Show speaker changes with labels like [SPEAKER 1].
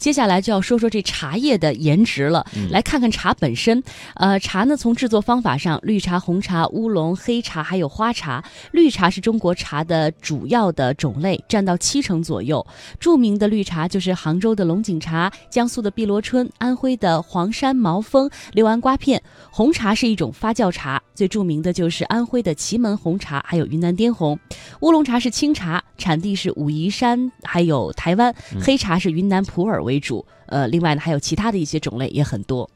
[SPEAKER 1] 接下来就要说说这茶叶的颜值了，来看看茶本身。呃，茶呢，从制作方法上，绿茶、红茶、乌龙、黑茶还有花茶。绿茶是中国茶的主要的种类，占到七成左右。著名的绿茶就是杭州的龙井茶、江苏的碧螺春、安徽的黄山毛峰、六安瓜片。红茶是一种发酵茶，最著名的就是安徽的祁门红茶，还有云南滇红。乌龙茶是清茶，产地是武夷山，还有台湾。黑茶是云南普洱为主。呃，另外呢，还有其他的一些种类也很多。